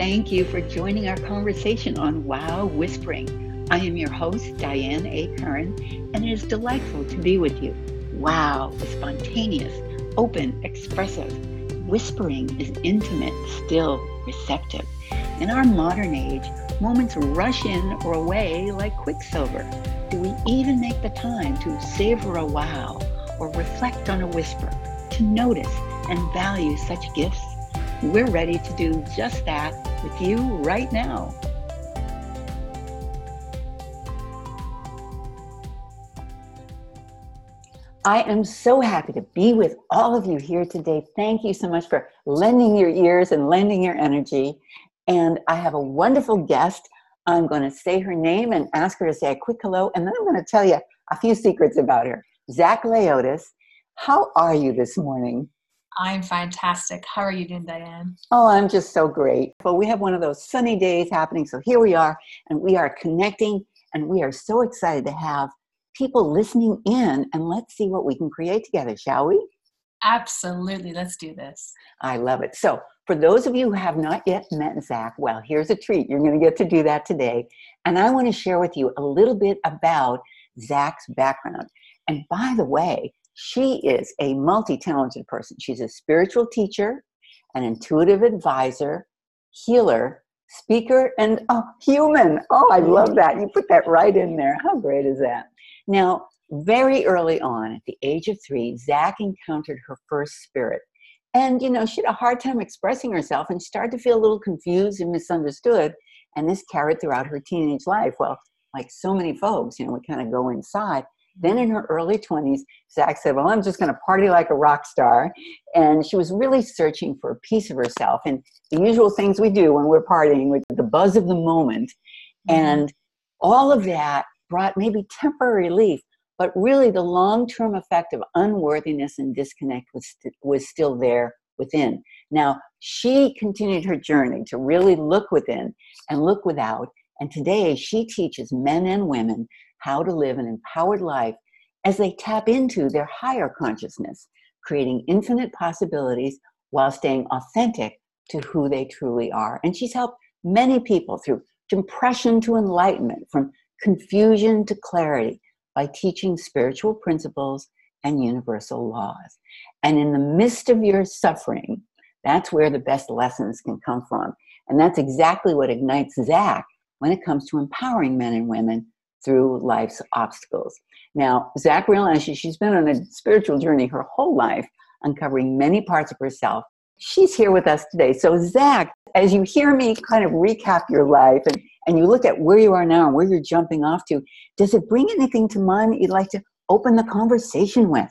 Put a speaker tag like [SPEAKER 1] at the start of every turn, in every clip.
[SPEAKER 1] Thank you for joining our conversation on Wow Whispering. I am your host, Diane A. Curran, and it is delightful to be with you. Wow is spontaneous, open, expressive. Whispering is intimate, still, receptive. In our modern age, moments rush in or away like quicksilver. Do we even make the time to savor a wow or reflect on a whisper, to notice and value such gifts? We're ready to do just that with you right now. I am so happy to be with all of you here today. Thank you so much for lending your ears and lending your energy. And I have a wonderful guest. I'm going to say her name and ask her to say a quick hello, and then I'm going to tell you a few secrets about her. Zach Leotis, how are you this morning?
[SPEAKER 2] I'm fantastic. How are you doing, Diane?
[SPEAKER 1] Oh, I'm just so great. Well, we have one of those sunny days happening. So here we are, and we are connecting, and we are so excited to have people listening in. And let's see what we can create together, shall we?
[SPEAKER 2] Absolutely. Let's do this.
[SPEAKER 1] I love it. So, for those of you who have not yet met Zach, well, here's a treat. You're going to get to do that today. And I want to share with you a little bit about Zach's background. And by the way, she is a multi talented person. She's a spiritual teacher, an intuitive advisor, healer, speaker, and a human. Oh, I love that. You put that right in there. How great is that? Now, very early on, at the age of three, Zach encountered her first spirit. And, you know, she had a hard time expressing herself and started to feel a little confused and misunderstood. And this carried throughout her teenage life. Well, like so many folks, you know, we kind of go inside. Then in her early 20s, Zach said, Well, I'm just going to party like a rock star. And she was really searching for a piece of herself and the usual things we do when we're partying with the buzz of the moment. Mm-hmm. And all of that brought maybe temporary relief, but really the long term effect of unworthiness and disconnect was, st- was still there within. Now, she continued her journey to really look within and look without. And today she teaches men and women how to live an empowered life as they tap into their higher consciousness, creating infinite possibilities while staying authentic to who they truly are. And she's helped many people through depression to enlightenment, from confusion to clarity, by teaching spiritual principles and universal laws. And in the midst of your suffering, that's where the best lessons can come from. And that's exactly what ignites Zach when it comes to empowering men and women through life's obstacles. Now, Zach realizes she's been on a spiritual journey her whole life, uncovering many parts of herself. She's here with us today. So, Zach, as you hear me kind of recap your life and, and you look at where you are now and where you're jumping off to, does it bring anything to mind that you'd like to open the conversation with?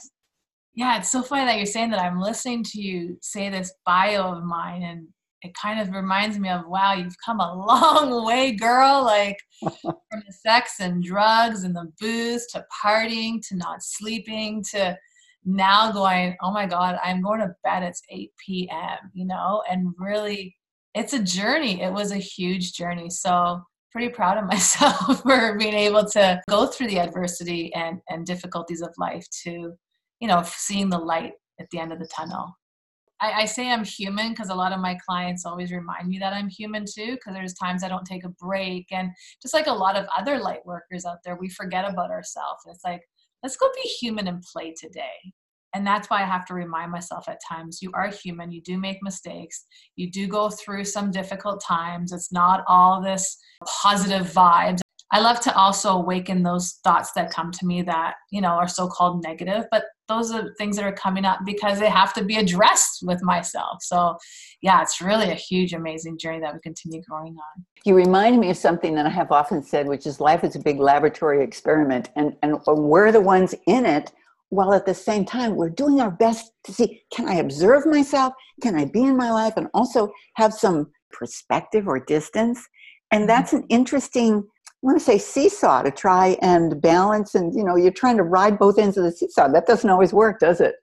[SPEAKER 2] Yeah, it's so funny that you're saying that. I'm listening to you say this bio of mine, and it kind of reminds me of wow you've come a long way girl like from the sex and drugs and the booze to partying to not sleeping to now going oh my god i'm going to bed it's 8 p.m you know? And really it's a journey. It was a huge journey. So pretty proud of myself for being able to go through the adversity and and difficulties of life to you know seeing the light at the end of the tunnel I, I say I'm human because a lot of my clients always remind me that I'm human too, because there's times I don't take a break. And just like a lot of other light workers out there, we forget about ourselves. It's like, let's go be human and play today. And that's why I have to remind myself at times you are human, you do make mistakes, you do go through some difficult times. It's not all this positive vibes. I love to also awaken those thoughts that come to me that, you know, are so called negative, but those are things that are coming up because they have to be addressed with myself. So, yeah, it's really a huge, amazing journey that we continue growing on.
[SPEAKER 1] You remind me of something that I have often said, which is life is a big laboratory experiment, and, and we're the ones in it while at the same time we're doing our best to see can I observe myself? Can I be in my life and also have some perspective or distance? And mm-hmm. that's an interesting I want to say seesaw to try and balance and you know you're trying to ride both ends of the seesaw. That doesn't always work does it?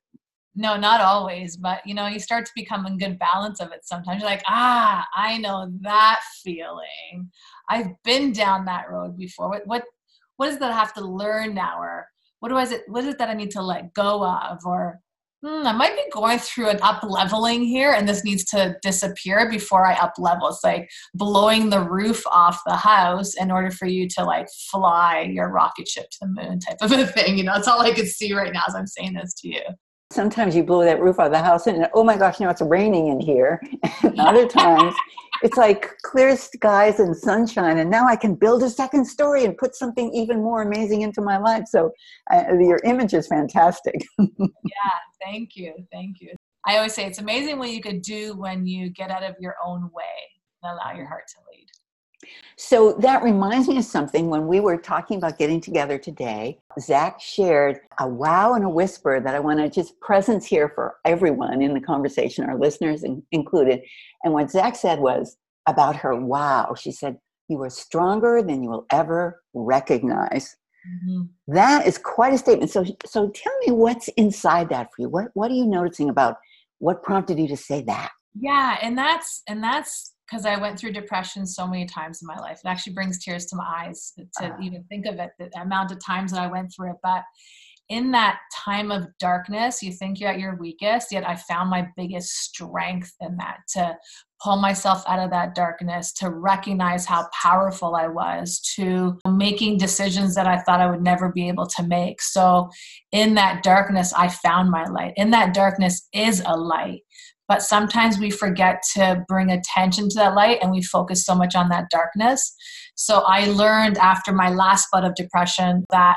[SPEAKER 2] No not always but you know you start to become a good balance of it sometimes. You're like ah i know that feeling. I've been down that road before. What what what does that have to learn now? Or what do I what is it that i need to let go of? Or hmm, I might be going through an up leveling here and this needs to disappear before I up level. It's like blowing the roof off the house in order for you to like fly your rocket ship to the moon type of a thing. You know, that's all I could see right now as I'm saying this to you.
[SPEAKER 1] Sometimes you blow that roof off the house and oh my gosh, now it's raining in here. Other times it's like clear skies and sunshine and now I can build a second story and put something even more amazing into my life. So uh, your image is fantastic.
[SPEAKER 2] yeah, thank you. Thank you. I always say it's amazing what you could do when you get out of your own way and allow your heart to.
[SPEAKER 1] So that reminds me of something when we were talking about getting together today. Zach shared a wow and a whisper that I want to just presence here for everyone in the conversation, our listeners included. And what Zach said was about her wow. She said, You are stronger than you will ever recognize. Mm-hmm. That is quite a statement. So, so tell me what's inside that for you. What, what are you noticing about what prompted you to say that?
[SPEAKER 2] Yeah, and that's and that's because I went through depression so many times in my life. It actually brings tears to my eyes to uh even think of it, the amount of times that I went through it. But in that time of darkness, you think you're at your weakest, yet I found my biggest strength in that to pull myself out of that darkness, to recognize how powerful I was, to making decisions that I thought I would never be able to make. So, in that darkness, I found my light. In that darkness is a light but sometimes we forget to bring attention to that light and we focus so much on that darkness. So I learned after my last bout of depression that,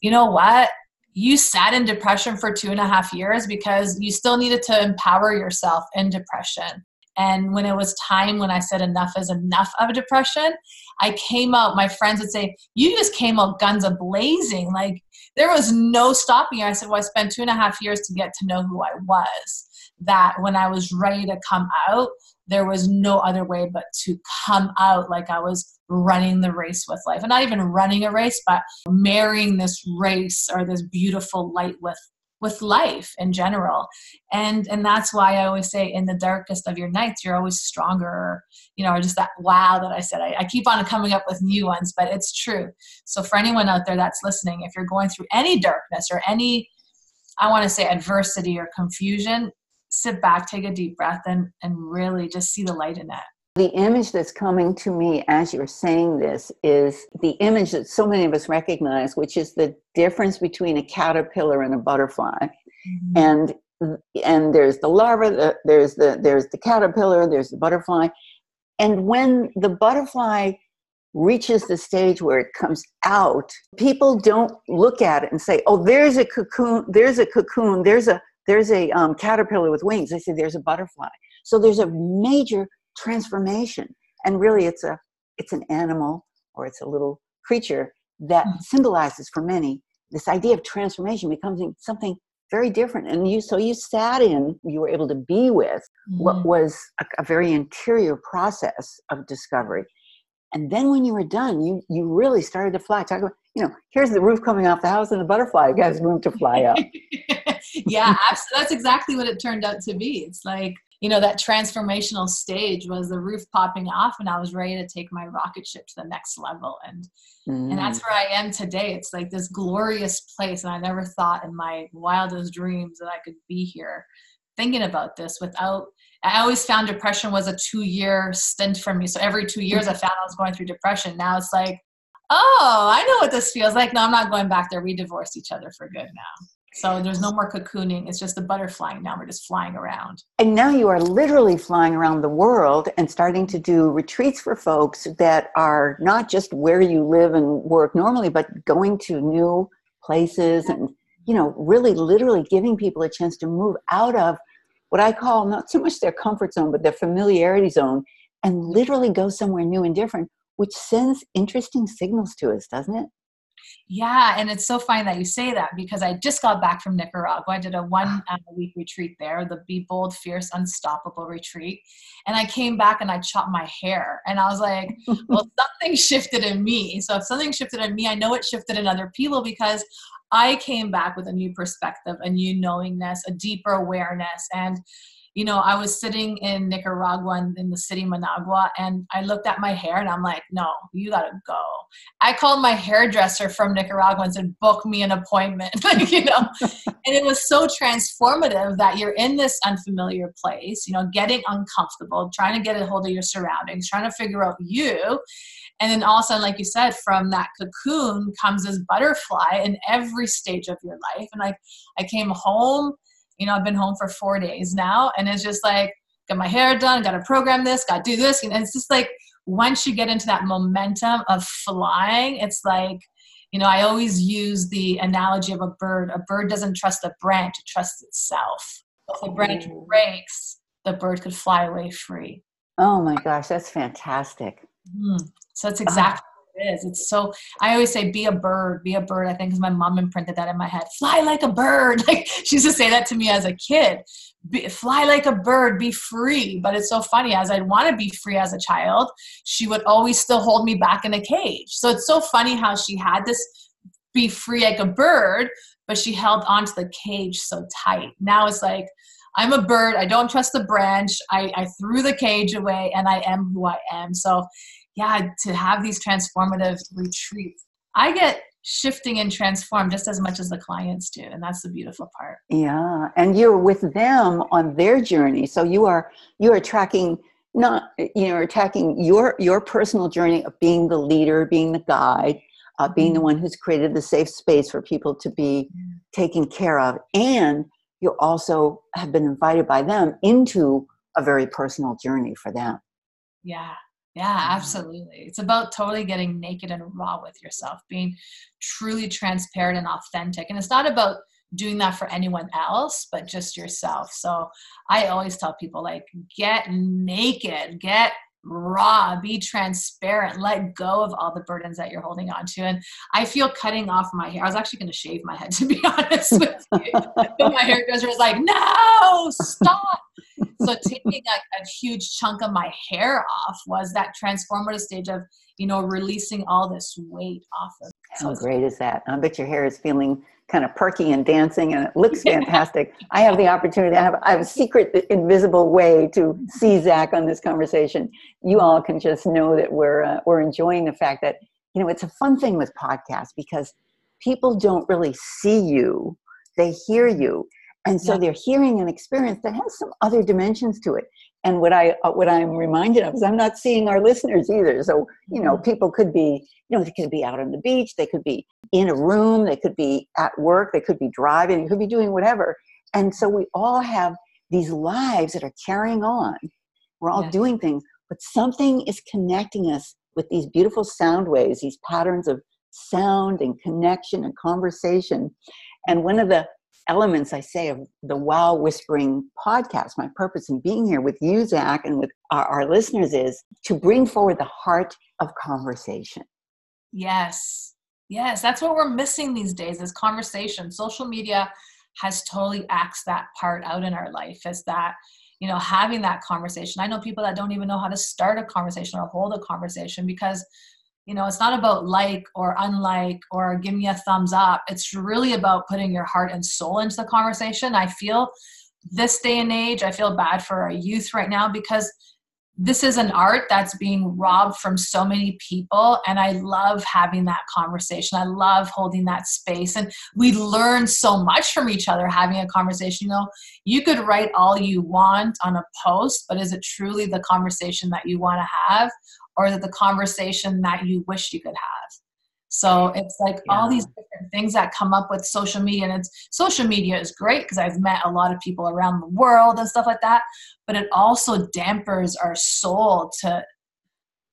[SPEAKER 2] you know what? You sat in depression for two and a half years because you still needed to empower yourself in depression. And when it was time when I said enough is enough of depression, I came out, my friends would say, You just came out guns a blazing. Like there was no stopping. I said, Well, I spent two and a half years to get to know who I was that when I was ready to come out, there was no other way but to come out like I was running the race with life. And not even running a race, but marrying this race or this beautiful light with with life in general. And and that's why i always say in the darkest of your nights you're always stronger you know or just that wow that i said. I, I, keep on coming up with new ones but it's true. So for anyone out there that's listening if you're going through any darkness or any i want to say adversity or confusion sit back, take a deep breath, and, and really just see the light in it.
[SPEAKER 1] The image that's coming to me as you're saying this is the image that so many of us recognize, which is the difference between a caterpillar and a butterfly. Mm-hmm. And and there's the larva, the, there's the there's the caterpillar, there's the butterfly. And when the butterfly reaches the stage where it comes out, people don't look at it and say, "Oh, there's a cocoon, there's a cocoon, there's a there's a um, caterpillar with wings. They say there's a butterfly. So there's a major transformation, and really, it's a it's an animal or it's a little creature that mm-hmm. symbolizes for many this idea of transformation becomes something very different and you so you sat in you were able to be with mm-hmm. what was a, a, very interior process of discovery and then when you were done you you really started to fly talk about you know here's the roof coming off the house and the butterfly has room to fly up
[SPEAKER 2] yeah, that's exactly what it turned out to be. It's like, you know, that transformational stage was the roof popping off and I was ready to take my rocket ship to the next level. And mm. and that's mm. where I am today. It's like this glorious place. And I never thought in my wildest dreams that I could be here thinking about this without I always found depression was a two year stint for me. So every two years I found I was going through depression. Now it's like, oh, I know what this feels like. No, I'm not going back there. We divorced each other for good now. So there's no more cocooning. It's just the butterfly now. We're just flying around.
[SPEAKER 1] And now you are literally flying around the world and starting to do retreats for folks that are not just where you live and work normally, but going to new places and, you know, really literally giving people a chance to move out of what I call not so much their comfort zone, but their familiarity zone and literally go somewhere new and different, which sends interesting signals to us, doesn't it?
[SPEAKER 2] Yeah, and it's so funny that you say that because I just got back from Nicaragua. I did a one uh, week retreat there, the Be Bold, Fierce, Unstoppable retreat. And I came back and I chopped my hair. And I was like, well, something shifted in me. So if something shifted in me, I know it shifted in other people because I came back with a new perspective, a new knowingness, a deeper awareness. And you know, I was sitting in Nicaragua in the city Managua and I looked at my hair and I'm like, no, you gotta go. I called my hairdresser from Nicaragua and said, book me an appointment, like, you know. and it was so transformative that you're in this unfamiliar place, you know, getting uncomfortable, trying to get a hold of your surroundings, trying to figure out you. And then all of a sudden, like you said, from that cocoon comes this butterfly in every stage of your life. And like I came home you know, I've been home for four days now, and it's just like, got my hair done, got to program this, got to do this. And it's just like, once you get into that momentum of flying, it's like, you know, I always use the analogy of a bird. A bird doesn't trust a branch, it trusts itself. If the branch breaks, the bird could fly away free.
[SPEAKER 1] Oh my gosh, that's fantastic.
[SPEAKER 2] Mm-hmm. So that's exactly is. It's so I always say be a bird, be a bird. I think because my mom imprinted that in my head. Fly like a bird. Like she used to say that to me as a kid. Be, fly like a bird, be free. But it's so funny. As I'd want to be free as a child, she would always still hold me back in a cage. So it's so funny how she had this be free like a bird, but she held onto the cage so tight. Now it's like I'm a bird. I don't trust the branch. I, I threw the cage away and I am who I am. So yeah, to have these transformative retreats. I get shifting and transform just as much as the clients do and that's the beautiful part.
[SPEAKER 1] Yeah and you're with them on their journey. So you are you are tracking not you know attacking your your personal journey of being the leader being the guide uh, being the mm-hmm. one who's created the safe space for people to be taken care of. And you also have been invited by them into a very personal journey for them.
[SPEAKER 2] Yeah yeah, mm-hmm. absolutely. It's about totally getting naked and raw with yourself, being truly transparent and authentic. And it's not about doing that for anyone else, but just yourself. So I always tell people like get naked, get raw, be transparent, let go of all the burdens that you're holding on to. And I feel cutting off my hair. I was actually going to shave my head, to be honest with you. but my hairdresser was like, no, stop. So taking a, a huge chunk of my hair off was that transformative stage of, you know, releasing all this weight off of.
[SPEAKER 1] How great is that? I bet your hair is feeling kind of perky and dancing and it looks fantastic. I have the opportunity, I have, I have a secret invisible way to see Zach on this conversation. You all can just know that we're, uh, we're enjoying the fact that, you know, it's a fun thing with podcasts because people don't really see you, they hear you. And so yeah. they're hearing an experience that has some other dimensions to it. And what I uh, what I'm reminded of is I'm not seeing our listeners either. So you know, mm-hmm. people could be you know they could be out on the beach, they could be in a room, they could be at work, they could be driving, they could be doing whatever. And so we all have these lives that are carrying on. We're all doing things, but something is connecting us with these beautiful sound waves, these patterns of sound and connection and conversation. And one of the elements I say of the Wow Whispering podcast, my purpose in being here with you, Zach, and with our, our listeners is to bring forward the heart of conversation.
[SPEAKER 2] Yes. Yes, that's what we're missing these days is conversation. Social media has totally axed that part out in our life is that, you know, having that conversation. I know people that don't even know how to start a conversation or hold a conversation because you know it's not about like or unlike or give me a thumbs up. It's really about putting your heart and soul into the conversation. I feel this day and age i feel bad for our youth right now because this is an art that's being robbed from so many people and i love having that conversation. I love holding that space and we learn so much from each other having a conversation. You know you could write all you want on a post but is it truly the conversation that you want to have or the conversation that you wish you could have so it's like yeah. all these different things that come up with social media and it's social media is great because i've met a lot of people around the world and stuff like that but it also dampers our soul to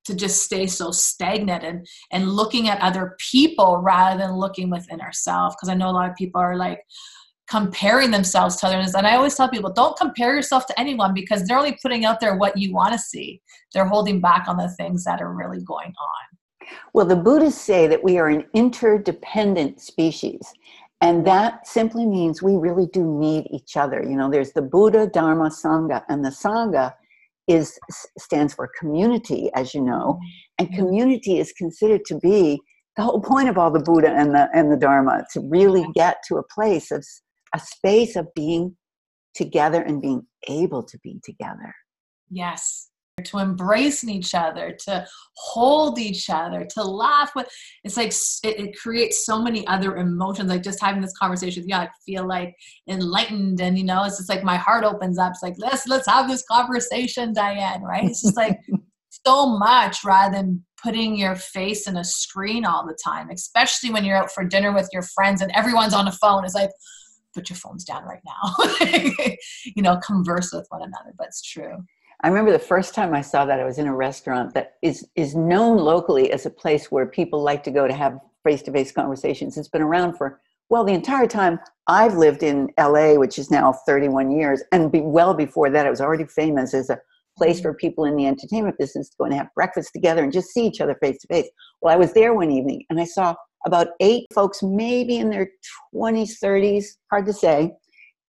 [SPEAKER 2] to just stay so stagnant and and looking at other people rather than looking within ourselves because i know a lot of people are like comparing themselves to others. And I always tell people, don't compare yourself to anyone because they're only putting out there what you want to see. They're holding back on the things that are really going on.
[SPEAKER 1] Well, the Buddhists say that we are an interdependent species. And that simply means we really do need each other. You know, there's the Buddha, Dharma, Sangha, and the Sangha is stands for community, as you know. And mm-hmm. community is considered to be the whole point of all the Buddha and the and the Dharma to really get to a place of a space of being together and being able to be together.
[SPEAKER 2] Yes. To embrace each other, to hold each other, to laugh with. It's like it, it, creates so many other emotions. Like just having this conversation with you, I feel like enlightened, and you know, it's just like my heart opens up. It's like let's let's have this conversation, Diane. Right? It's just like so much rather than putting your face in a screen all the time, especially when you're out for dinner with your friends and everyone's on a phone. It's like, put your phones down right now. you know, converse with one another. But it's true.
[SPEAKER 1] I remember the first time I saw that I was in a restaurant that is is known locally as a place where people like to go to have face-to-face conversations. It's been around for well the entire time I've lived in LA, which is now 31 years, and be, well before that, it was already famous as a place mm-hmm. for people in the entertainment business to go and have breakfast together and just see each other face to face. Well, I was there one evening and I saw about eight folks, maybe in their 20s, 30s, hard to say.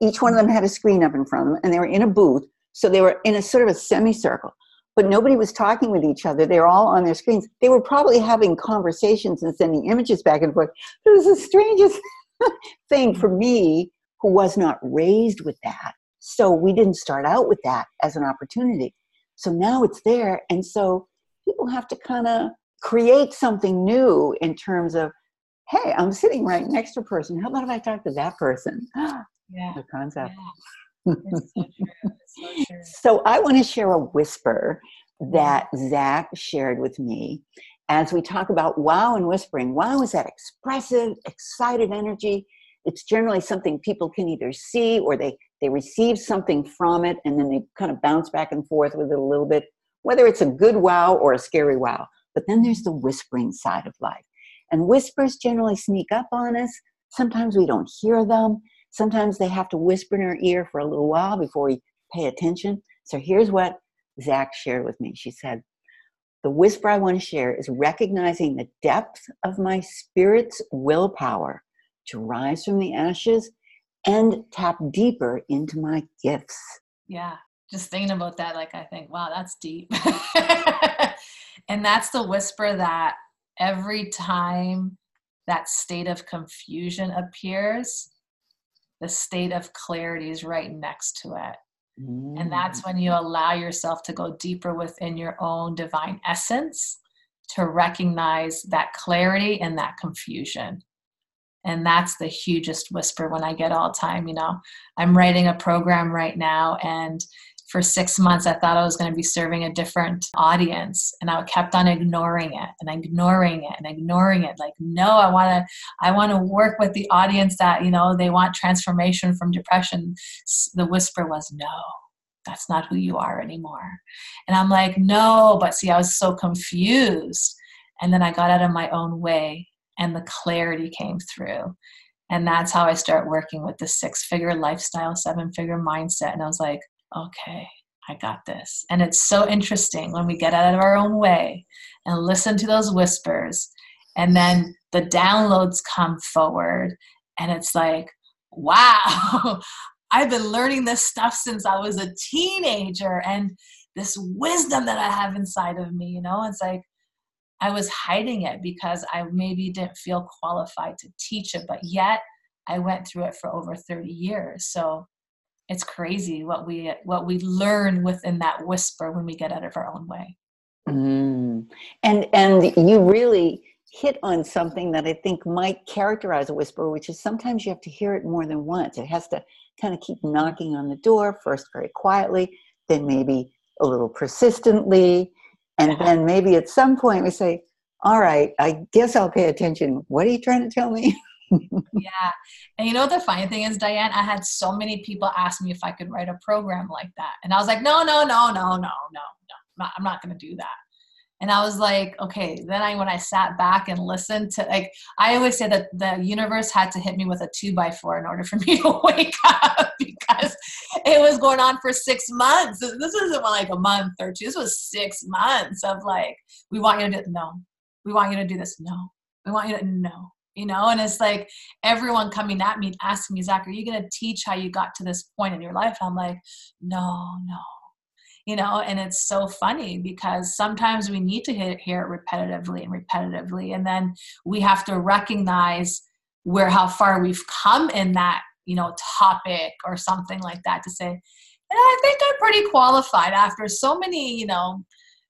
[SPEAKER 1] Each one of them had a screen up in front of them and they were in a booth. So they were in a sort of a semicircle, but nobody was talking with each other. They were all on their screens. They were probably having conversations and sending images back and forth. It was the strangest thing for me who was not raised with that. So we didn't start out with that as an opportunity. So now it's there. And so people have to kind of create something new in terms of, hey, I'm sitting right next to a person. How about if I talk to that person?
[SPEAKER 2] Yeah.
[SPEAKER 1] The concept.
[SPEAKER 2] Yeah. So, so,
[SPEAKER 1] so I want to share a whisper that Zach shared with me as we talk about wow and whispering. Wow is that expressive, excited energy. It's generally something people can either see or they they receive something from it and then they kind of bounce back and forth with it a little bit, whether it's a good wow or a scary wow. But then there's the whispering side of life. And whispers generally sneak up on us. Sometimes we don't hear them. Sometimes they have to whisper in our ear for a little while before we pay attention. So here's what Zach shared with me. She said, The whisper I want to share is recognizing the depth of my spirit's willpower to rise from the ashes and tap deeper into my gifts.
[SPEAKER 2] Yeah, just thinking about that, like I think, wow, that's deep. and that's the whisper that every time that state of confusion appears, the state of clarity is right next to it. Mm. And that's when you allow yourself to go deeper within your own divine essence to recognize that clarity and that confusion and that's the hugest whisper when i get all time you know i'm writing a program right now and for six months i thought i was going to be serving a different audience and i kept on ignoring it and ignoring it and ignoring it like no i want to i want to work with the audience that you know they want transformation from depression the whisper was no that's not who you are anymore and i'm like no but see i was so confused and then i got out of my own way and the clarity came through. And that's how I start working with the six figure lifestyle, seven figure mindset. And I was like, okay, I got this. And it's so interesting when we get out of our own way and listen to those whispers. And then the downloads come forward. And it's like, wow, I've been learning this stuff since I was a teenager. And this wisdom that I have inside of me, you know, it's like, I was hiding it because I maybe didn't feel qualified to teach it, but yet I went through it for over 30 years. So it's crazy what we what we learn within that whisper when we get out of our own way.
[SPEAKER 1] Mm. And and you really hit on something that I think might characterize a whisper, which is sometimes you have to hear it more than once. It has to kind of keep knocking on the door, first very quietly, then maybe a little persistently, and then maybe at some point we say, all right, I guess I'll pay attention. What are you trying to tell me?
[SPEAKER 2] yeah. And you know what the funny thing is, Diane? I had so many people ask me if I could write a program like that. And I was like, no, no, no, no, no, no, no. I'm not, not going to do that and i was like okay then i when i sat back and listened to like i always say that the universe had to hit me with a two by four in order for me to wake up because it was going on for six months this isn't like a month or two this was six months of like we want you to do no we want you to do this no we want you to no you know? And it's like everyone coming at me asking me zach are you going to teach how you got to this point in your life? I'm like no no. You know? And it's so funny because sometimes we need to hear, it repetitively and repetitively and then we have to recognize where how far we've come in that you know topic or something like that to say and i think i'm pretty qualified after so many you know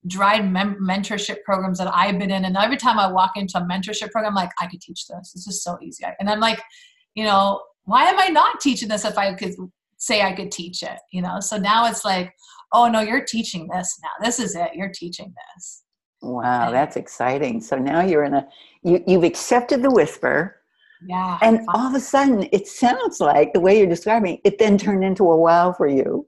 [SPEAKER 2] dried mem- mentorship programs that i've been in. And every time i walk into a mentorship program I'm like i could teach this. This is so easy. And i'm like you know why am i not teaching this if i could say i could teach it you know? So now it's like oh no you're teaching this now. This is it. You're teaching this.
[SPEAKER 1] Wow that's exciting. So now you're in a you, you've accepted the whisper.
[SPEAKER 2] Yeah.
[SPEAKER 1] And all of a sudden, it sounds like the way you're describing it then turned into a wow for you.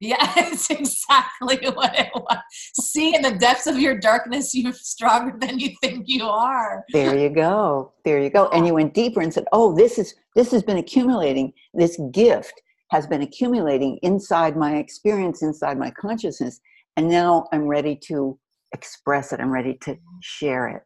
[SPEAKER 2] Yeah, it's exactly what it was. See, in the depths of your darkness, you're stronger than you think you are.
[SPEAKER 1] There you go. There you go. And you went deeper and said, "Oh, this is this has been accumulating. This gift has been accumulating inside my experience, inside my consciousness, and now I'm ready to express it. I'm ready to share it."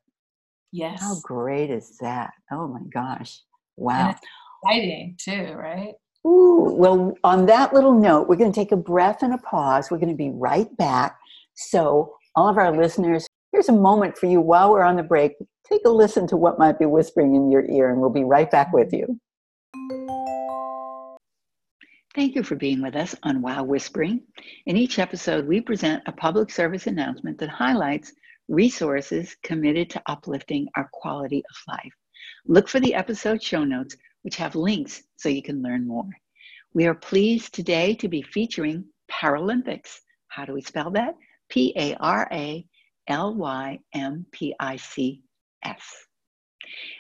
[SPEAKER 2] Yes.
[SPEAKER 1] How great is that? Oh my gosh. Wow.
[SPEAKER 2] exciting too, right?
[SPEAKER 1] Ooh, well, on that little note, we're going to take a breath and a pause. We're going to be right back. So, all of our listeners, here's a moment for you while we're on the break. Take a listen to what might be whispering in your ear, and we'll be right back with you. Thank you for being with us on Wow Whispering. In each episode, we present a public service announcement that highlights resources committed to uplifting our quality of life. Look for the episode show notes, which have links so you can learn more. We are pleased today to be featuring Paralympics. How do we spell that? P A R A L Y M P I C S.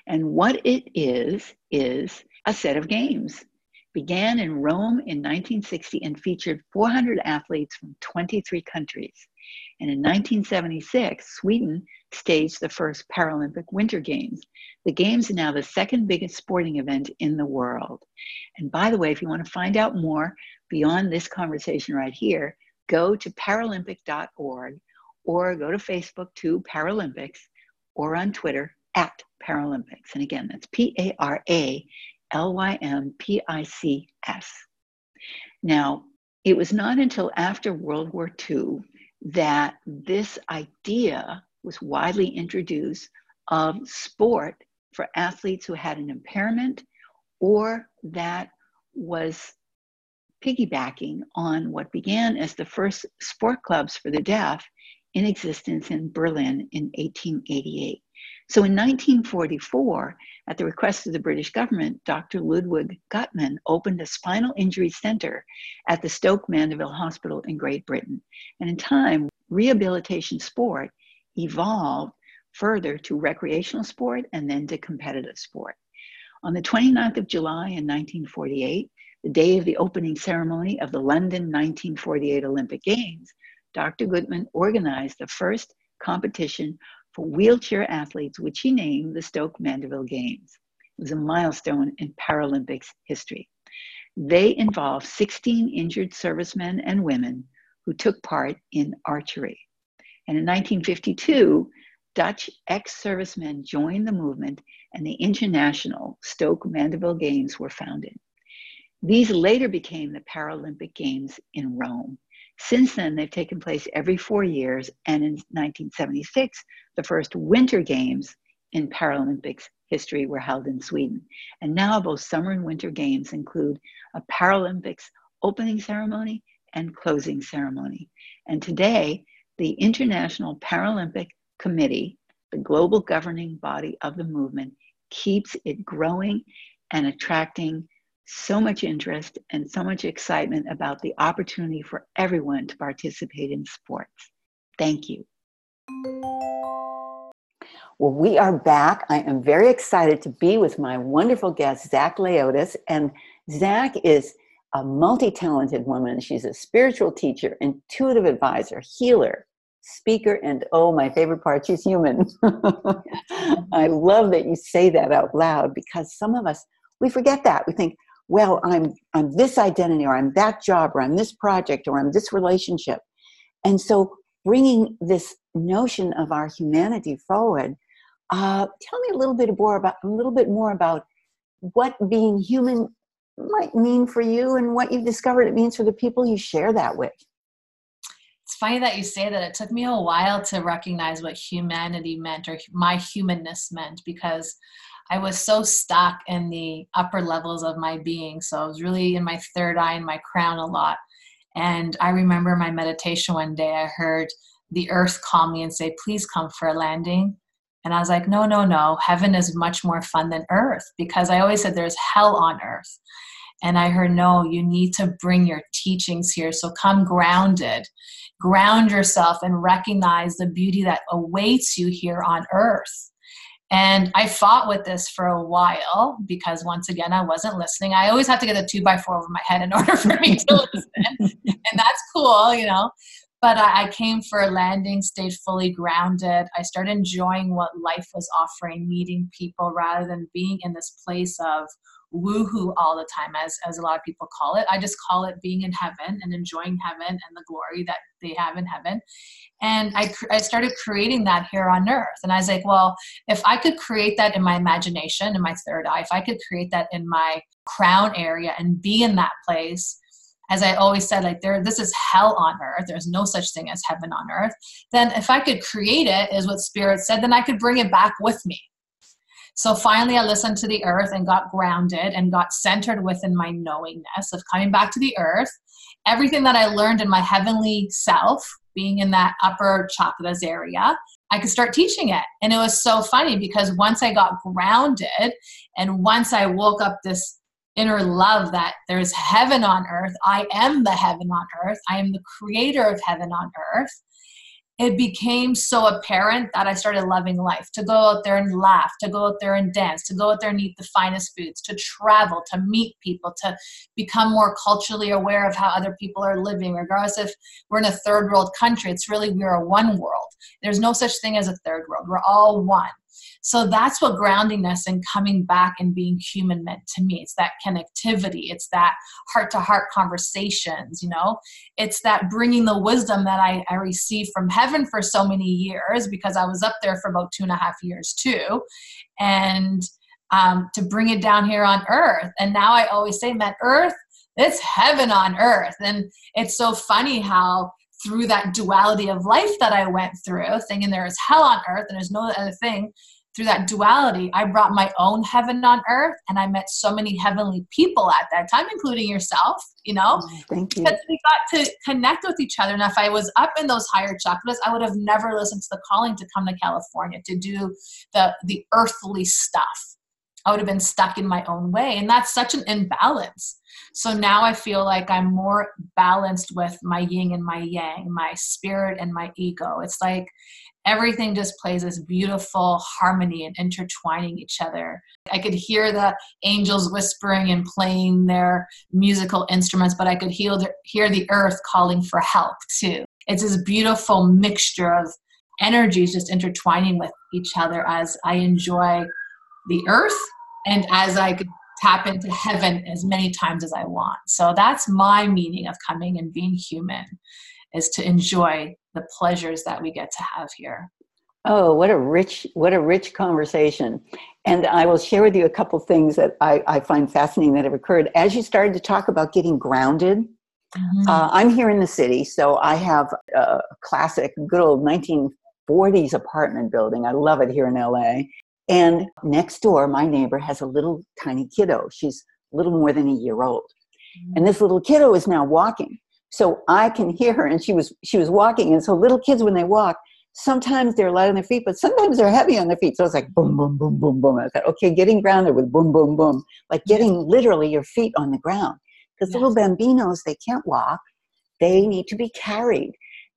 [SPEAKER 1] And what it is, is a set of games. Began in Rome in 1960 and featured 400 athletes from 23 countries. And in 1976, Sweden staged the first Paralympic Winter Games. The Games are now the second biggest sporting event in the world. And by the way, if you want to find out more beyond this conversation right here, go to paralympic.org or go to Facebook to Paralympics or on Twitter at Paralympics. And again, that's P A R A L Y M P I C S. Now, it was not until after World War II that this idea was widely introduced of sport for athletes who had an impairment or that was piggybacking on what began as the first sport clubs for the deaf in existence in Berlin in 1888. So in 1944, at the request of the British government, Dr. Ludwig Guttmann opened a spinal injury center at the Stoke Mandeville Hospital in Great Britain. And in time, rehabilitation sport evolved further to recreational sport and then to competitive sport. On the 29th of July in 1948, the day of the opening ceremony of the London 1948 Olympic Games, Dr. Guttmann organized the first competition for wheelchair athletes, which he named the Stoke Mandeville Games. It was a milestone in Paralympics history. They involved 16 injured servicemen and women who took part in archery. And in 1952, Dutch ex servicemen joined the movement, and the International Stoke Mandeville Games were founded. These later became the Paralympic Games in Rome. Since then, they've taken place every four years, and in 1976, the first Winter Games in Paralympics history were held in Sweden. And now both summer and winter games include a Paralympics opening ceremony and closing ceremony. And today, the International Paralympic Committee, the global governing body of the movement, keeps it growing and attracting so much interest and so much excitement about the opportunity for everyone to participate in sports. Thank you. Well, we are back. I am very excited to be with my wonderful guest, Zach Leotis. And Zach is a multi talented woman. She's a spiritual teacher, intuitive advisor, healer, speaker, and oh, my favorite part, she's human. I love that you say that out loud because some of us, we forget that. We think, well, I'm I'm this identity or I'm that job or I'm this project or I'm this relationship. And so bringing this notion of our humanity forward, uh, tell me a little bit more about a little bit more about what being human might mean for you and what you've discovered it means for the people you share that with.
[SPEAKER 2] It's funny that you say that. It took me a while to recognize what humanity meant or my humanness meant because I was so stuck in the upper levels of my being. So I was really in my third eye and my crown a lot. And I remember my meditation one day, I heard the earth call me and say, Please come for a landing. And I was like, No, no, no. Heaven is much more fun than earth because I always said there's hell on earth. And I heard, No, you need to bring your teachings here. So come grounded. Ground yourself and recognize the beauty that awaits you here on earth and I fought with this for a while because once again, I wasn't listening. I always have to get a two by four over my head in order for me to listen. and that's cool, you know. But I, came for a landing, stayed fully grounded. I started enjoying what life was offering, meeting people rather than being in this place of woohoo all the time, as, as a lot of people call it. I just call it being in heaven and enjoying heaven and the glory that they have in heaven. And I, I started creating that here on earth. And I was like, well, if I could create that in my imagination, in my third eye, if I could create that in my crown area and be in that place, as I always said, like there, this is hell on earth. There's no such thing as heaven on earth. Then, if I could create it, is what Spirit said, then I could bring it back with me. So finally, I listened to the earth and got grounded and got centered within my knowingness of coming back to the earth. Everything that I learned in my heavenly self, being in that upper chakras area, I could start teaching it. And it was so funny because once I got grounded and once I woke up this inner love that there's heaven on earth, I am the heaven on earth, I am the creator of heaven on earth it became so apparent that I started loving life to go out there and laugh, to go out there and dance, to go out there and eat the finest foods, to travel, to meet people, to become more culturally aware of how other people are living, regardless if we're in a third world country. It's really we're a one world. There's no such thing as a third world. We're all one. So that's what groundingness and coming back and being human meant to me. It's that connectivity, it's that heart to heart conversations, you know, it's that bringing the wisdom that I, I received from heaven for so many years because I was up there for about two and a half years too. And um, to bring it down here on earth. And now I always say, man, earth, it's heaven on earth. And it's so funny how through that duality of life that I went through, thinking there is hell on earth and there's no other thing, through that duality, I brought my own heaven on earth and I met so many heavenly people at that time, including yourself, you know?
[SPEAKER 1] Oh, thank you.
[SPEAKER 2] Because we got to connect with each other. And if I was up in those higher chakras, I would have never listened to the calling to come to California to do the, the earthly stuff. I would have been stuck in my own way. And that's such an imbalance. So now I feel like I'm more balanced with my yin and my yang, my spirit and my ego. It's like everything just plays this beautiful harmony and intertwining each other. I could hear the angels whispering and playing their musical instruments, but I could hear the, hear the earth calling for help too. It's this beautiful mixture of energies just intertwining with each other as I enjoy the earth and as I could tap into heaven as many times as I want. So that's my meaning of coming and being human is to enjoy the pleasures that we get to have here.
[SPEAKER 1] Oh, what a rich, what a rich conversation. And I will share with you a couple things that I, I find fascinating that have occurred. As you started to talk about getting grounded, mm-hmm. uh, I'm here in the city, so I have a classic, good old 1940s apartment building. I love it here in LA. And next door, my neighbor has a little tiny kiddo. She's a little more than a year old. Mm-hmm. And this little kiddo is now walking. So I can hear her and she was she was walking. And so little kids when they walk, sometimes they're light on their feet, but sometimes they're heavy on their feet. So it's like boom, boom, boom, boom, boom. I thought, okay, getting grounded with boom, boom, boom. Like getting literally your feet on the ground. Because yes. little bambinos, they can't walk. They need to be carried.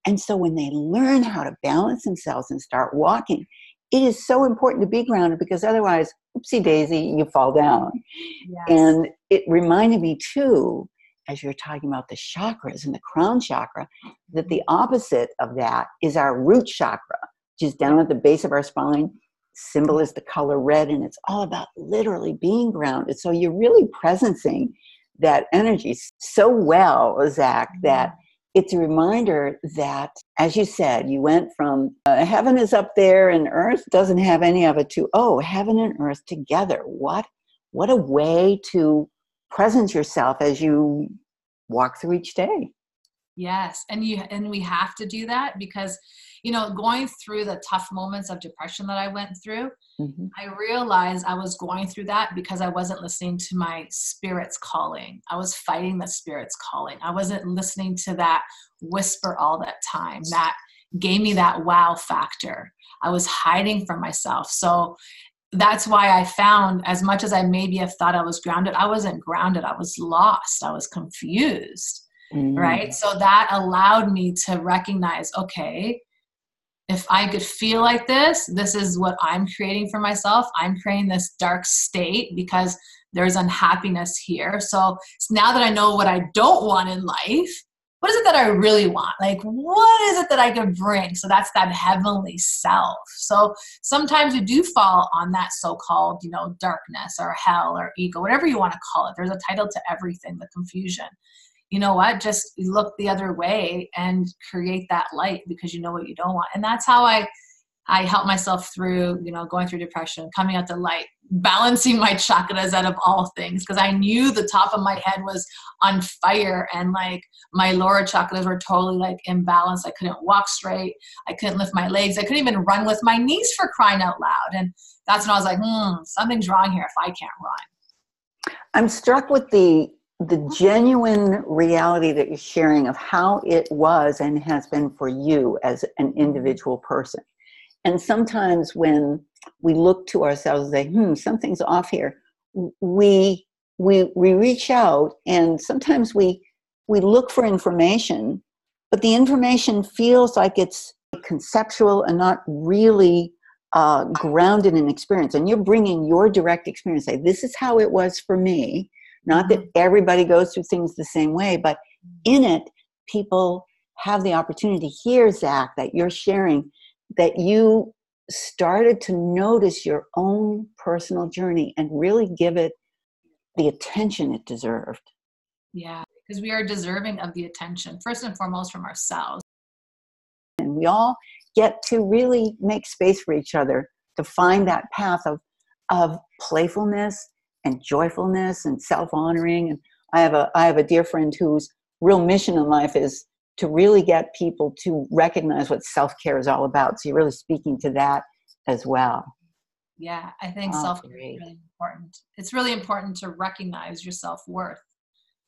[SPEAKER 1] And so when they learn how to balance themselves and start walking, it is so important to be grounded because otherwise, oopsie daisy, you fall down. Yes. And it reminded me too, as you're talking about the chakras and the crown chakra, that the opposite of that is our root chakra, which is down at the base of our spine. Symbol is the color red, and it's all about literally being grounded. So you're really presencing that energy so well, Zach, that mm-hmm it's a reminder that, as you said, you went from uh, heaven is up there and earth doesn't have any of it to, oh, heaven and earth together. What, what a way to present yourself as you walk through each day.
[SPEAKER 2] Yes, and you and we have to do that because you know, going through the tough moments of depression that I went through, mm-hmm. I realized I was going through that because I wasn't listening to my spirit's calling. I was fighting the spirit's calling. I wasn't listening to that whisper all that time. That gave me that wow factor. I was hiding from myself. So that's why I found, as much as I maybe have thought I was grounded, I wasn't grounded. I was lost. I was confused. Mm. Right. So that allowed me to recognize okay, if I could feel like this, this is what I'm creating for myself. I'm creating this dark state because there's unhappiness here. So, so now that I know what I don't want in life, what is it that I really want? Like, what is it that I can bring? So that's that heavenly self. So sometimes we do fall on that so called, you know, darkness or hell or ego, whatever you want to call it. There's a title to everything, the confusion you know what just look the other way and create that light because you know what you don't want and that's how i i help myself through you know going through depression coming out the light balancing my chakras out of all things because i knew the top of my head was on fire and like my lower chakras were totally like imbalanced i couldn't walk straight. I couldn't lift my legs. I couldn't even run with my knees for crying out loud. And that's when i was like hmm something's wrong here if i can't run.
[SPEAKER 1] I'm struck with the the genuine reality that you're sharing of how it was and has been for you as an individual person. And sometimes when we look to ourselves and say, hmm, something's off here, we we we reach out and sometimes we we look for information, but the information feels like it's conceptual and not really uh, grounded in experience. And you're bringing your direct experience. Say, this is how it was for me not that everybody goes through things the same way, but in it, people have the opportunity to hear, Zach, that you're sharing, that you started to notice your own personal journey and really give it the attention it deserved.
[SPEAKER 2] Yeah, because we are deserving of the attention, first and foremost from ourselves.
[SPEAKER 1] And we all get to really make space for each other to find that path of, of playfulness and joyfulness and self-honoring and i have a i have a dear friend whose real mission in life is to really get people to recognize what self-care is all about. So you're really speaking to that as well.
[SPEAKER 2] Yeah i think oh, self-care great. is really important. It's really important to recognize your self-worth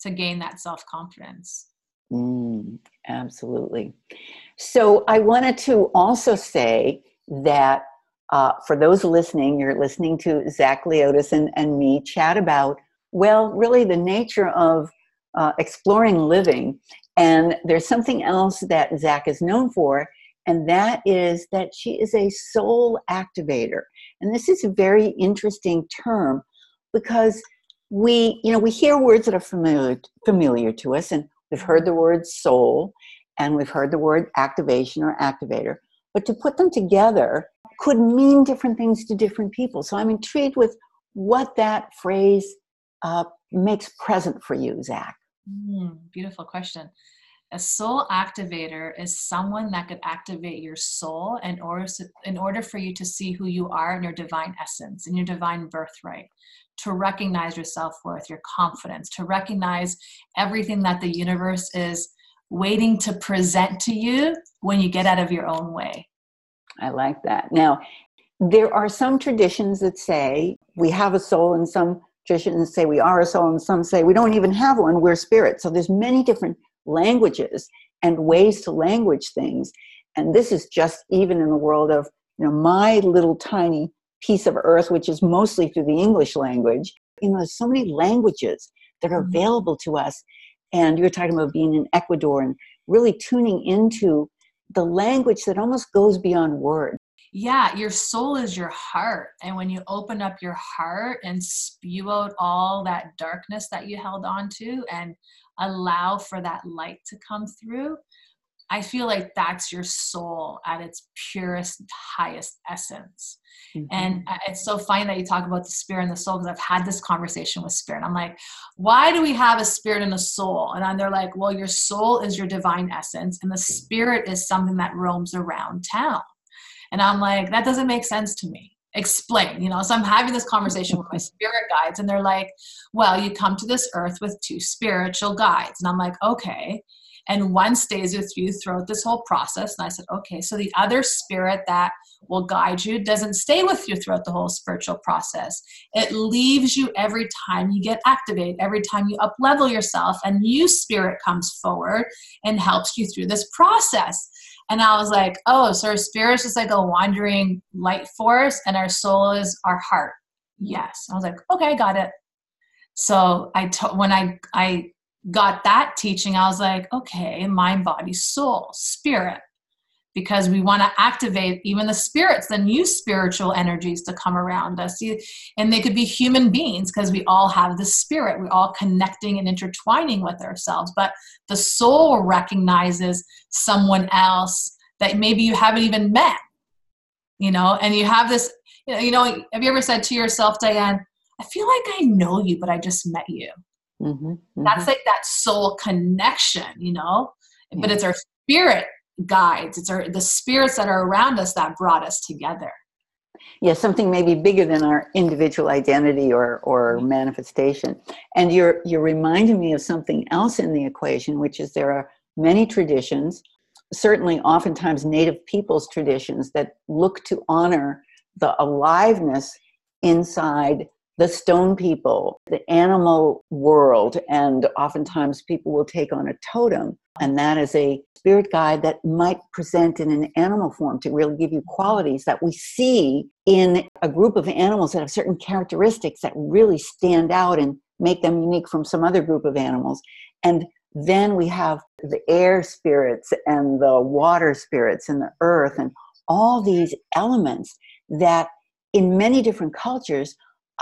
[SPEAKER 2] to gain that self-confidence.
[SPEAKER 1] Mm, absolutely. So i wanted to also say that uh, for those listening, you're listening to Zach Leotis and, and me chat about, well, really the nature of uh, exploring living. And there's something else that Zach is known for, and that is that she is a soul activator. And this is a very interesting term because we, you know, we hear words that are familiar, familiar to us, and we've heard the word soul, and we've heard the word activation or activator. But to put them together could mean different things to different people. So I'm intrigued with what that phrase uh, makes present for you, Zach.
[SPEAKER 2] Mm, beautiful question. A soul activator is someone that could activate your soul in order, in order for you to see who you are in your divine essence, in your divine birthright, to recognize your self worth, your confidence, to recognize everything that the universe is waiting to present to you when you get out of your own way.
[SPEAKER 1] I like that. Now, there are some traditions that say we have a soul, and some traditions say we are a soul, and some say we don't even have one, we're spirit. So there's many different languages and ways to language things. And this is just even in the world of you know my little tiny piece of earth, which is mostly through the English language. You know, there's so many languages that are mm-hmm. available to us. And you're talking about being in Ecuador and really tuning into the language that almost goes beyond words.
[SPEAKER 2] Yeah, your soul is your heart. And when you open up your heart and spew out all that darkness that you held on to and allow for that light to come through, I feel like that's your soul at its purest, highest essence. Mm-hmm. And it's so funny that you talk about the spirit and the soul because I've had this conversation with spirit. I'm like, why do we have a spirit and a soul? And they're like, well, your soul is your divine essence, and the spirit is something that roams around town. And I'm like, that doesn't make sense to me. Explain, you know. So I'm having this conversation with my spirit guides, and they're like, well, you come to this earth with two spiritual guides. And I'm like, okay and one stays with you throughout this whole process. And I said, okay, so the other spirit that will guide you doesn't stay with you throughout the whole spiritual process. It leaves you every time you get activated, every time you up level yourself, and new spirit comes forward and helps you through this process. And I was like, oh, so our spirit's just like a wandering light force, and our soul is our heart. Yes. I was like, okay, got it. So I t- when I I got that teaching, I was like, okay, mind, body, soul, spirit because we want to activate even the spirits, the new spiritual energies to come around us. And they could be human beings because we all have the spirit. We're all connecting and intertwining with ourselves. But the soul recognizes someone else that maybe you haven't even met, you know, and you have this, you know, have you ever said to yourself, Diane, I feel like I know you, but I just met you. Mm-hmm, mm-hmm. That's like that soul connection, you know, yeah. but it's our spirit guides. It's our the spirits that are around us that brought us together.
[SPEAKER 1] Yeah something maybe bigger than our individual identity or or mm-hmm. manifestation. And you're you're reminding me of something else in the equation which is there are many traditions certainly oftentimes native peoples traditions that look to honor the aliveness inside the stone people, the animal world, and oftentimes people will take on a totem, and that is a spirit guide that might present in an animal form to really give you qualities that we see in a group of animals that have certain characteristics that really stand out and make them unique from some other group of animals. And then we have the air spirits and the water spirits and the earth and all these elements that in many different cultures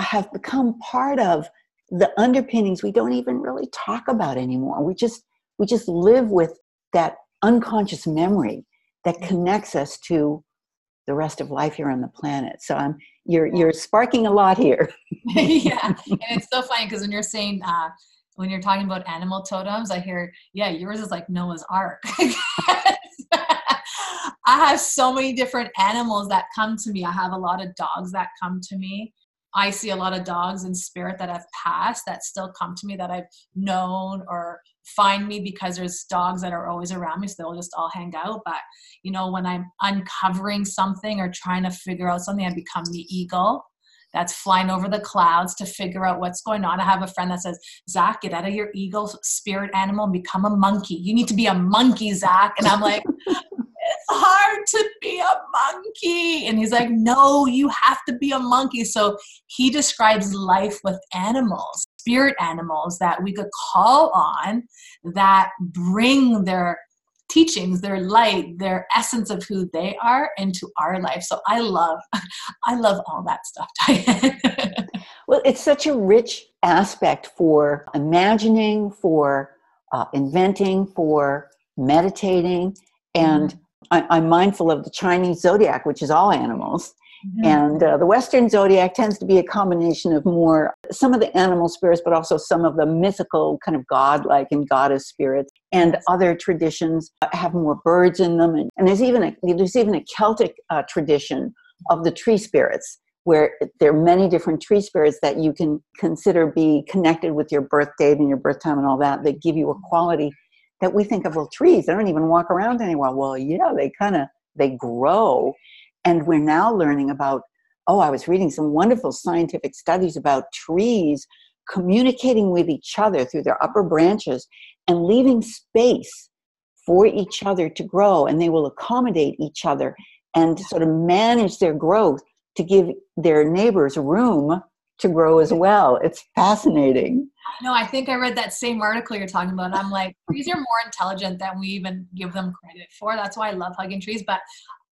[SPEAKER 1] have become part of the underpinnings we don't even really talk about anymore. We just we just live with that unconscious memory that connects us to the rest of life here on the planet. So i'm you're you're sparking a lot here.
[SPEAKER 2] Yeah and it's so funny because when you're saying uh when you're talking about animal totems i hear yeah yours is like noah's ark. I have so many different animals that come to me. I have a lot of dogs that come to me. I see a lot of dogs in spirit that have passed that still come to me that I've known or find me because there's dogs that are always around me, so they'll just all hang out. But you know, when I'm uncovering something or trying to figure out something, I become the eagle that's flying over the clouds to figure out what's going on. I have a friend that says, Zach, get out of your eagle spirit animal and become a monkey. You need to be a monkey, Zach. And I'm like, hard to be a monkey. And he's like, no, you have to be a monkey. So he describes life with animals, spirit animals that we could call on that bring their teachings their light their essence of who they are into our life so i love i love all that stuff
[SPEAKER 1] well it's such a rich aspect for imagining for uh, inventing for meditating and mm-hmm. I, am mindful of the Chinese zodiac, which is all animals. Mm-hmm. And uh, the Western zodiac tends to be a combination of more, some of the animal spirits, but also some of the mythical, kind of godlike and goddess spirits. And other traditions have more birds in them. And, and there's, even a, there's even a Celtic uh, tradition of the tree spirits, where there are many different tree spirits that you can consider be connected with your birth date and your birth time and all that, that give you a quality that we think of well trees they don't even walk around anymore. Well yeah they kind of they grow. And we're now learning about oh i was reading some wonderful scientific studies about trees communicating with each other through their upper branches and leaving space for each other to grow and they will accommodate each other and sort of manage their growth to give their neighbors room to grow as well it's fascinating
[SPEAKER 2] no, I think I read that same article you're talking about. I'm like, trees are more intelligent than we even give them credit for. That's why I love hugging trees. But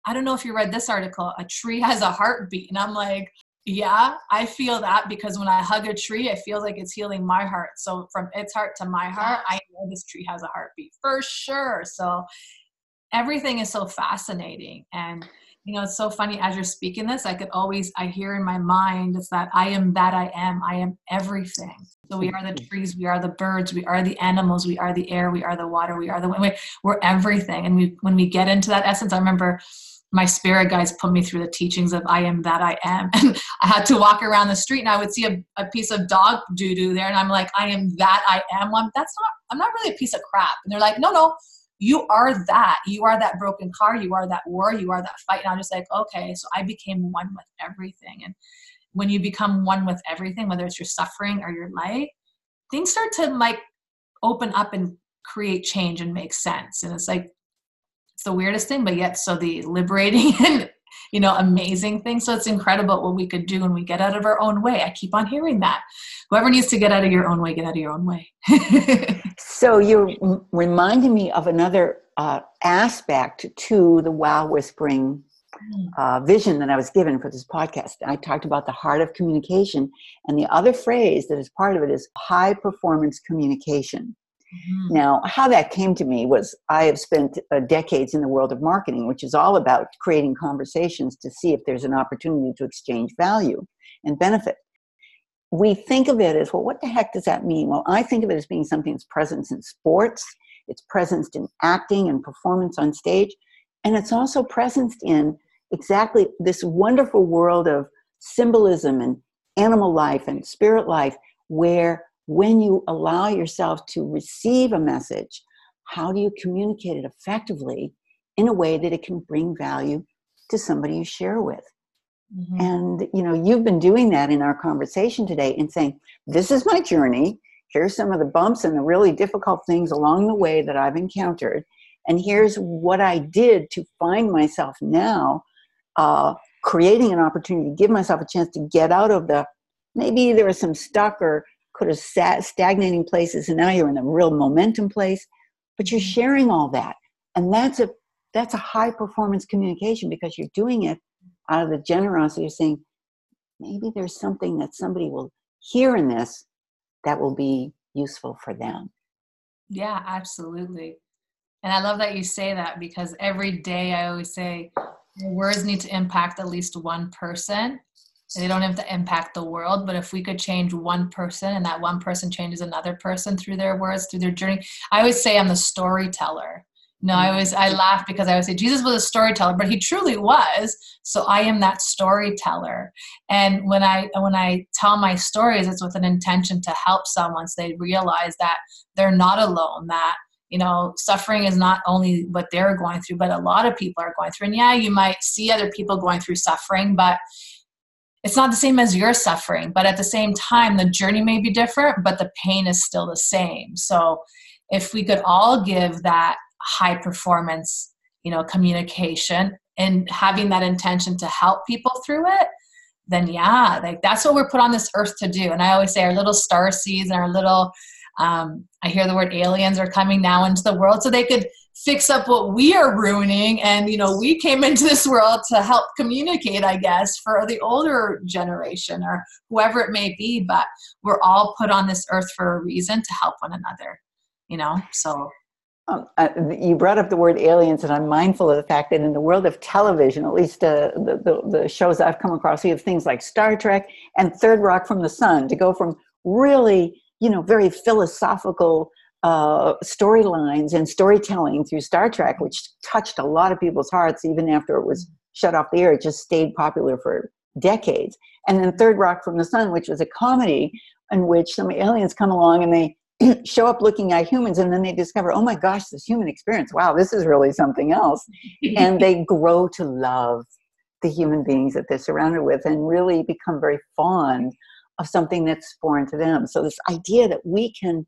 [SPEAKER 2] I don't know if you read this article. A tree has a heartbeat. And I'm like, yeah, I feel that because when I hug a tree, it feels like it's healing my heart. So from its heart to my heart, I know this tree has a heartbeat for sure. So everything is so fascinating. And you know it's so funny as you're speaking this i could always i hear in my mind it's that i am that i am i am everything so we are the mm-hmm. trees we are the birds we are the animals we are the air we are the water we are the wind we're everything and we when we get into that essence i remember my spirit guides put me through the teachings of I am that I am. And I had to walk around the street and I would see a, a piece of dog doo doo there. And I'm like, I am that I am. Well, that's not, I'm not really a piece of crap. And they're like, no, no, you are that. You are that broken car. You are that war. You are that fight. And I'm just like, okay. So I became one with everything. And when you become one with everything, whether it's your suffering or your light, things start to like open up and create change and make sense. And it's like, it's the weirdest thing, but yet so the liberating and you know amazing things. So it's incredible what we could do when we get out of our own way. I keep on hearing that. Whoever needs to get out of your own way, get out of your own way.
[SPEAKER 1] so you're reminding me of another uh, aspect to the wow whispering hmm. uh, vision that I was given for this podcast. I talked about the heart of communication, and the other phrase that is part of it is high performance communication. Mm-hmm. Now, how that came to me was I have spent uh, decades in the world of marketing, which is all about creating conversations to see if there's an opportunity to exchange value and benefit. We think of it as, well, what the heck does that mean? Well, I think of it as being something that's present in sports, it's present in acting and performance on stage, and it's also present in exactly this wonderful world of symbolism and animal life and spirit life where when you allow yourself to receive a message, how do you communicate it effectively in a way that it can bring value to somebody you share with? Mm-hmm. And you know, you've been doing that in our conversation today and saying, This is my journey. Here's some of the bumps and the really difficult things along the way that I've encountered. And here's what I did to find myself now uh, creating an opportunity to give myself a chance to get out of the maybe there was some stuck or could have sat stagnating places and now you're in a real momentum place but you're mm-hmm. sharing all that. And that's a that's a high performance communication because you're doing it out of the generosity of saying maybe there's something that somebody will hear in this that will be useful for them.
[SPEAKER 2] Yeah absolutely. And i love that you say that because every day i always say words need to impact at least one person they don't have to impact the world but if we could change one person and that one person changes another person through their words through their journey i always say i'm the storyteller. No i always i mm-hmm. laugh because i always say jesus was a storyteller but he truly was. So i am that storyteller. And when i when i tell my stories it's with an intention to help someone so they realize that they're not alone that you know suffering is not only what they're going through but a lot of people are going through. And yeah you might see other people going through suffering but it's not the same as your suffering, but at the same time, the journey may be different, but the pain is still the same. So if we could all give that high performance, you know, communication and having that intention to help people through it, then yeah, like that's what we're put on this earth to do. And I always say our little star seeds and our little um, I hear the word aliens are coming now into the world so they could fix up what we are ruining. And, you know, we came into this world to help communicate, I guess, for the older generation or whoever it may be. But we're all put on this earth for a reason to help one another, you know? So.
[SPEAKER 1] Um, uh, you brought up the word aliens, and I'm mindful of the fact that in the world of television, at least uh, the, the, the shows I've come across, you have things like Star Trek and Third Rock from the Sun to go from really you know, very philosophical uh, storylines and storytelling through Star Trek, which touched a lot of people's hearts even after it was shut off the air. It just stayed popular for decades. And then Third Rock from the Sun, which was a comedy in which some aliens come along and they show up looking at humans and then they discover, oh my gosh, this human experience, wow, this is really something else. and they grow to love the human beings that they're surrounded with and really become very fond of something that's foreign to them. So, this idea that we can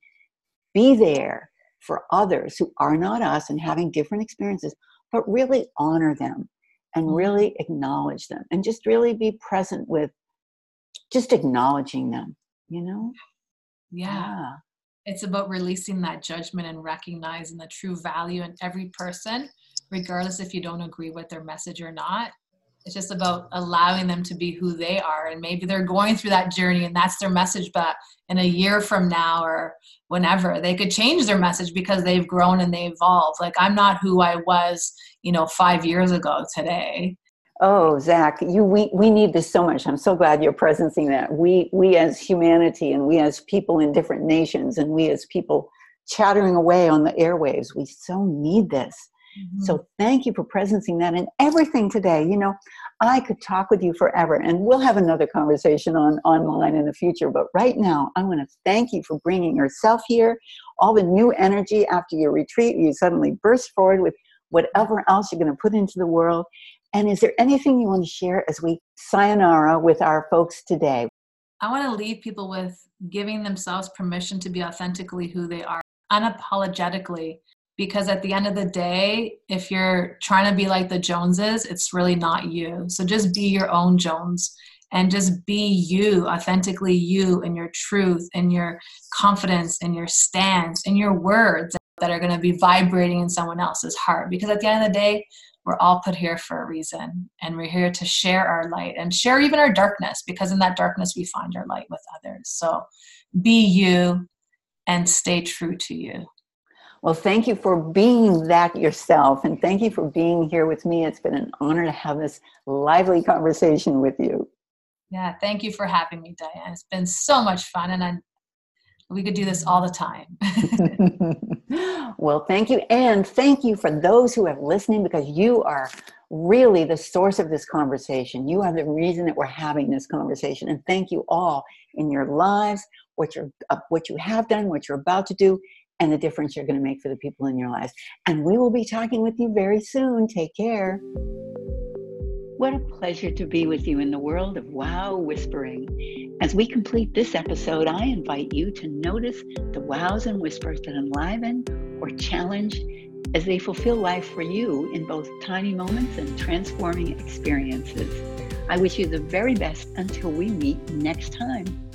[SPEAKER 1] be there for others who are not us and having different experiences, but really honor them and mm-hmm. really acknowledge them and just really be present with just acknowledging them, you know?
[SPEAKER 2] Yeah. yeah. It's about releasing that judgment and recognizing the true value in every person, regardless if you don't agree with their message or not it's just about allowing them to be who they are and maybe they're going through that journey and that's their message but in a year from now or whenever they could change their message because they've grown and they evolved. Like i'm not who i was you know five years ago today.
[SPEAKER 1] Oh zach you we, we need this so much. I'm so glad you're presencing that. We we as humanity and we as people in different nations and we as people chattering away on the airwaves we so need this Mm-hmm. So thank you for presencing that and everything today. You know, I could talk with you forever, and we'll have another conversation on online in the future. But right now, I want to thank you for bringing yourself here, all the new energy after your retreat. You suddenly burst forward with whatever else you're going to put into the world. And is there anything you want to share as we sayonara with our folks today?
[SPEAKER 2] I want to leave people with giving themselves permission to be authentically who they are, unapologetically. Because at the end of the day, if you're trying to be like the Joneses, it's really not you. So just be your own Jones and just be you, authentically you, in your truth, in your confidence, in your stance, in your words that are going to be vibrating in someone else's heart. Because at the end of the day, we're all put here for a reason and we're here to share our light and share even our darkness because in that darkness we find our light with others so be you and stay true to you
[SPEAKER 1] well thank you for being that yourself and thank you for being here with me it's been an honor to have this lively conversation with you
[SPEAKER 2] yeah thank you for having me diane it's been so much fun and i'm we could do this all the time.
[SPEAKER 1] well, thank you. And thank you for those who have listening because you are really the source of this conversation. You are the reason that we're having this conversation. And thank you all in your lives, what you're uh, what you have done, what you're about to do, and the difference you're going to make for the people in your lives. And we will be talking with you very soon. Take care. What a pleasure to be with you in the world of wow whispering. As we complete this episode, I invite you to notice the wows and whispers that enliven or challenge as they fulfill life for you in both tiny moments and transforming experiences. I wish you the very best until we meet next time.